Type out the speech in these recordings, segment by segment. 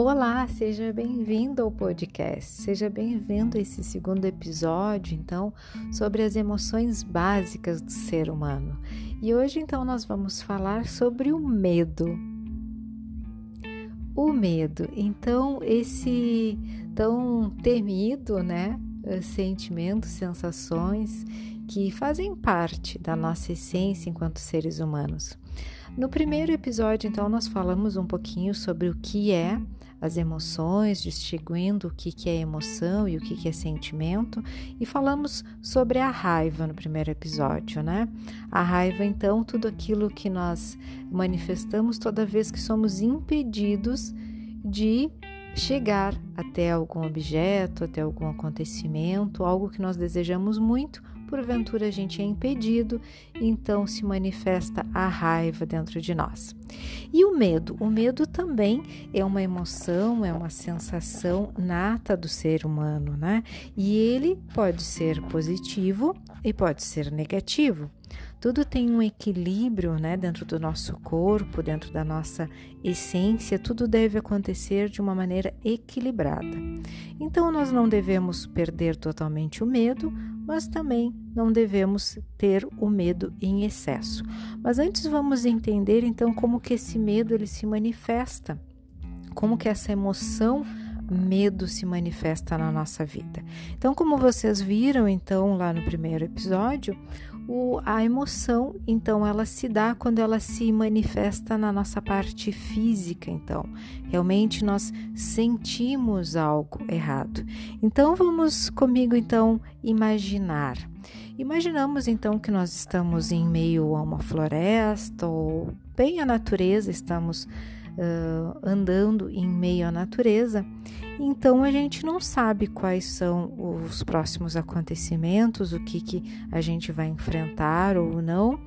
Olá, seja bem-vindo ao podcast. Seja bem-vindo a esse segundo episódio, então, sobre as emoções básicas do ser humano. E hoje, então, nós vamos falar sobre o medo. O medo, então, esse tão temido, né? Sentimentos, sensações que fazem parte da nossa essência enquanto seres humanos. No primeiro episódio, então, nós falamos um pouquinho sobre o que é as emoções, distinguindo o que, que é emoção e o que, que é sentimento, e falamos sobre a raiva no primeiro episódio, né? A raiva, então, tudo aquilo que nós manifestamos toda vez que somos impedidos de chegar até algum objeto, até algum acontecimento, algo que nós desejamos muito, porventura a gente é impedido, então se manifesta a raiva dentro de nós. E o medo? O medo também é uma emoção, é uma sensação nata do ser humano, né? E ele pode ser positivo e pode ser negativo. Tudo tem um equilíbrio, né, dentro do nosso corpo, dentro da nossa essência, tudo deve acontecer de uma maneira equilibrada. Então nós não devemos perder totalmente o medo, mas também não devemos ter o medo em excesso. Mas antes vamos entender então como que esse medo ele se manifesta, como que essa emoção medo se manifesta na nossa vida. Então, como vocês viram então lá no primeiro episódio, o, a emoção, então, ela se dá quando ela se manifesta na nossa parte física, então. Realmente nós sentimos algo errado. Então, vamos comigo, então, imaginar. Imaginamos, então, que nós estamos em meio a uma floresta ou bem a natureza, estamos uh, andando em meio à natureza então a gente não sabe quais são os próximos acontecimentos, o que, que a gente vai enfrentar ou não.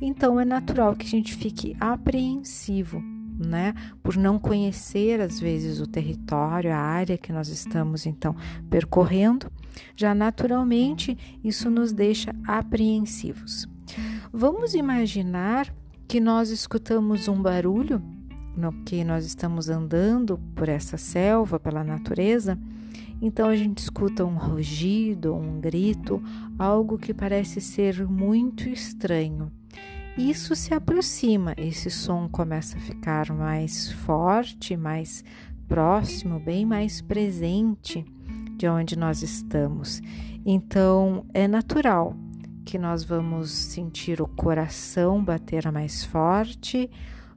Então é natural que a gente fique apreensivo, né? Por não conhecer às vezes o território, a área que nós estamos então percorrendo. Já naturalmente isso nos deixa apreensivos. Vamos imaginar que nós escutamos um barulho no que nós estamos andando por essa selva, pela natureza, então a gente escuta um rugido, um grito, algo que parece ser muito estranho. Isso se aproxima, esse som começa a ficar mais forte, mais próximo, bem mais presente de onde nós estamos. Então é natural que nós vamos sentir o coração bater mais forte,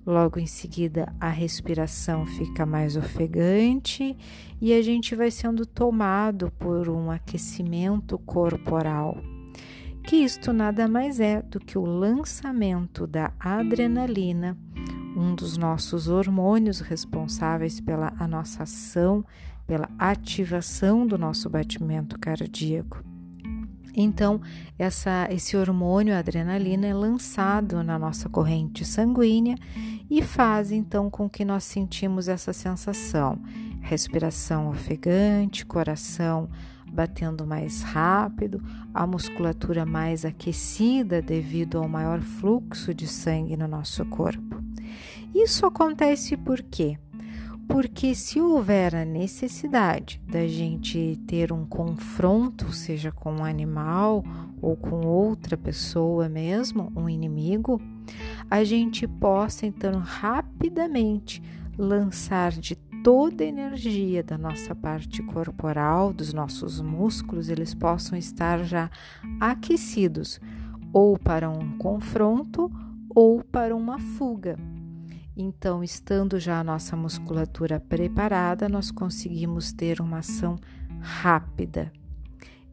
Logo em seguida, a respiração fica mais ofegante e a gente vai sendo tomado por um aquecimento corporal. Que isto nada mais é do que o lançamento da adrenalina, um dos nossos hormônios responsáveis pela a nossa ação, pela ativação do nosso batimento cardíaco. Então, essa, esse hormônio, a adrenalina, é lançado na nossa corrente sanguínea e faz então com que nós sentimos essa sensação: respiração ofegante, coração batendo mais rápido, a musculatura mais aquecida devido ao maior fluxo de sangue no nosso corpo. Isso acontece por quê? Porque se houver a necessidade da gente ter um confronto, seja com um animal ou com outra pessoa mesmo, um inimigo, a gente possa então rapidamente lançar de toda a energia da nossa parte corporal, dos nossos músculos, eles possam estar já aquecidos ou para um confronto ou para uma fuga. Então, estando já a nossa musculatura preparada, nós conseguimos ter uma ação rápida.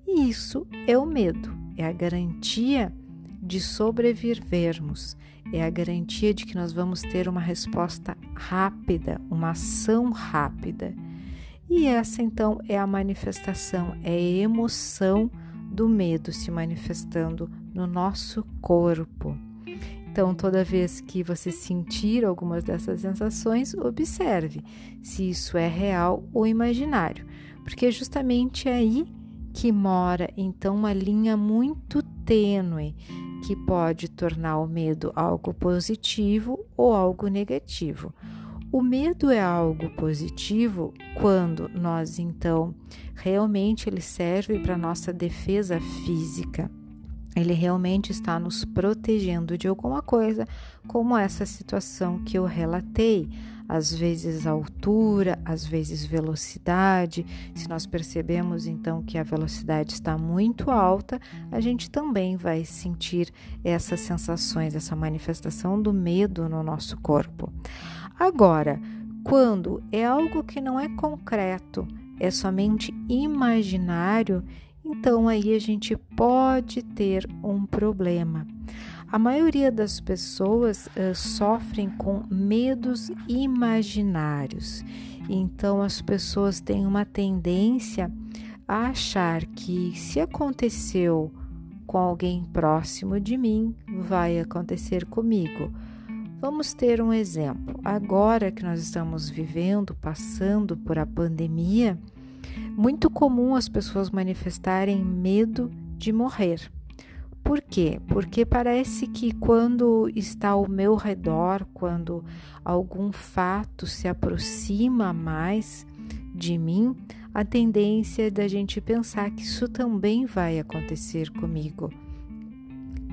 E isso é o medo, é a garantia de sobrevivermos, é a garantia de que nós vamos ter uma resposta rápida, uma ação rápida. E essa então é a manifestação, é a emoção do medo se manifestando no nosso corpo. Então, toda vez que você sentir algumas dessas sensações, observe se isso é real ou imaginário, porque é justamente aí que mora então uma linha muito tênue que pode tornar o medo algo positivo ou algo negativo. O medo é algo positivo quando nós então realmente ele serve para nossa defesa física. Ele realmente está nos protegendo de alguma coisa, como essa situação que eu relatei às vezes altura, às vezes velocidade. Se nós percebemos então que a velocidade está muito alta, a gente também vai sentir essas sensações, essa manifestação do medo no nosso corpo. Agora, quando é algo que não é concreto, é somente imaginário, então aí a gente pode ter um problema. A maioria das pessoas uh, sofrem com medos imaginários. Então as pessoas têm uma tendência a achar que se aconteceu com alguém próximo de mim, vai acontecer comigo. Vamos ter um exemplo. Agora que nós estamos vivendo, passando por a pandemia, muito comum as pessoas manifestarem medo de morrer. Por quê? Porque parece que quando está ao meu redor, quando algum fato se aproxima mais de mim, a tendência é da gente pensar que isso também vai acontecer comigo.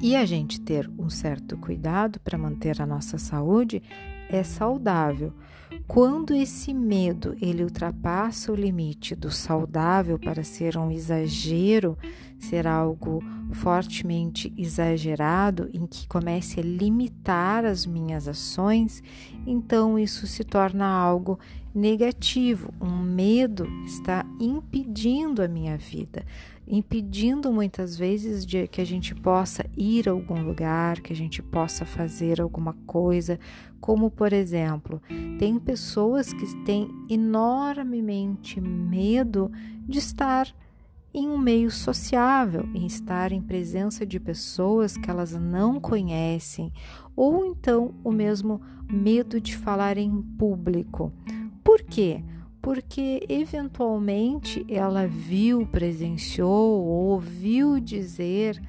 E a gente ter um certo cuidado para manter a nossa saúde é saudável. Quando esse medo ele ultrapassa o limite do saudável para ser um exagero, ser algo fortemente exagerado, em que comece a limitar as minhas ações, então isso se torna algo negativo. Um medo está impedindo a minha vida, impedindo muitas vezes de que a gente possa ir a algum lugar, que a gente possa fazer alguma coisa, como por exemplo, tem pessoas que têm enormemente medo de estar em um meio sociável, em estar em presença de pessoas que elas não conhecem, ou então o mesmo medo de falar em público. Por quê? Porque eventualmente ela viu, presenciou, ouviu dizer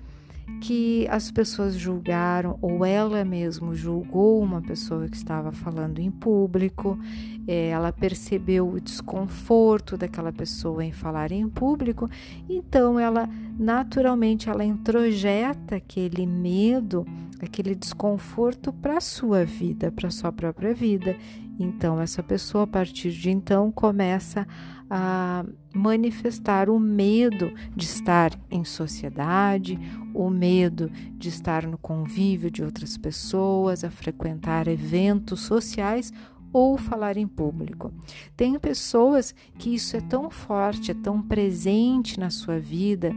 que as pessoas julgaram ou ela mesma julgou uma pessoa que estava falando em público, é, ela percebeu o desconforto daquela pessoa em falar em público, então ela naturalmente ela introjeta aquele medo, aquele desconforto para a sua vida, para a sua própria vida. Então essa pessoa a partir de então começa a manifestar o medo de estar em sociedade, o medo de estar no convívio de outras pessoas, a frequentar eventos sociais ou falar em público. Tem pessoas que isso é tão forte, é tão presente na sua vida,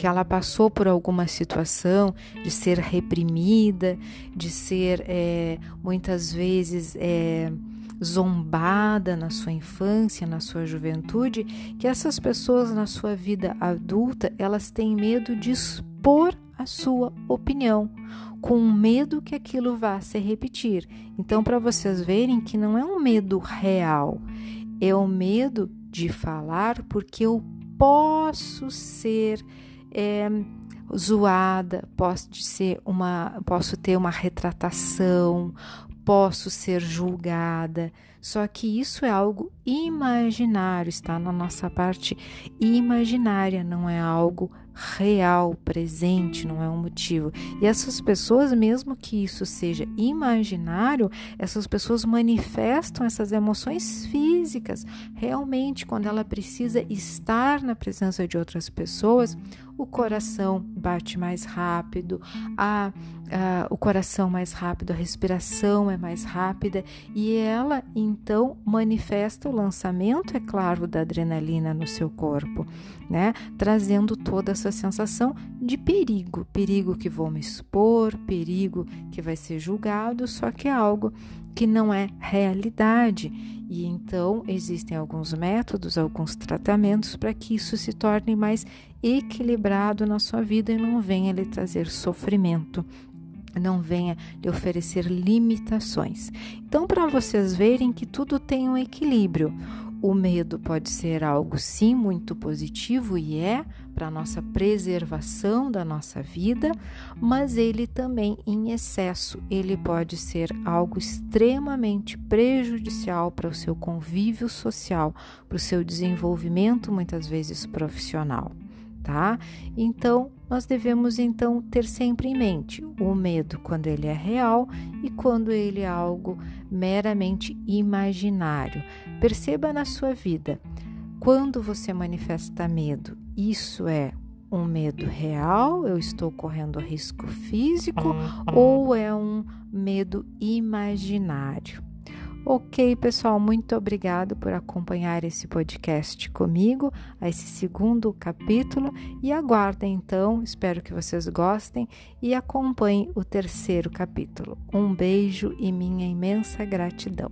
que ela passou por alguma situação de ser reprimida, de ser é, muitas vezes é, zombada na sua infância, na sua juventude, que essas pessoas na sua vida adulta, elas têm medo de expor a sua opinião, com medo que aquilo vá se repetir. Então, para vocês verem que não é um medo real, é o medo de falar porque eu posso ser é, zoada, posso ser uma, posso ter uma retratação, posso ser julgada. Só que isso é algo imaginário, está na nossa parte imaginária, não é algo real, presente, não é um motivo. E essas pessoas, mesmo que isso seja imaginário, essas pessoas manifestam essas emoções físicas. Realmente, quando ela precisa estar na presença de outras pessoas, o coração bate mais rápido, a, a, o coração mais rápido, a respiração é mais rápida e ela então manifesta o lançamento, é claro, da adrenalina no seu corpo, né? Trazendo toda essa sensação de perigo, perigo que vou me expor, perigo que vai ser julgado, só que é algo que não é realidade. E então existem alguns métodos, alguns tratamentos para que isso se torne mais equilibrado na sua vida e não venha lhe trazer sofrimento, não venha lhe oferecer limitações. Então, para vocês verem que tudo tem um equilíbrio. O medo pode ser algo sim muito positivo e é para nossa preservação da nossa vida, mas ele também em excesso, ele pode ser algo extremamente prejudicial para o seu convívio social, para o seu desenvolvimento muitas vezes profissional tá? Então, nós devemos então ter sempre em mente o medo quando ele é real e quando ele é algo meramente imaginário. Perceba na sua vida, quando você manifesta medo, isso é um medo real, eu estou correndo risco físico, ou é um medo imaginário? Ok, pessoal, muito obrigado por acompanhar esse podcast comigo, a esse segundo capítulo, e aguardem então, espero que vocês gostem e acompanhem o terceiro capítulo. Um beijo e minha imensa gratidão.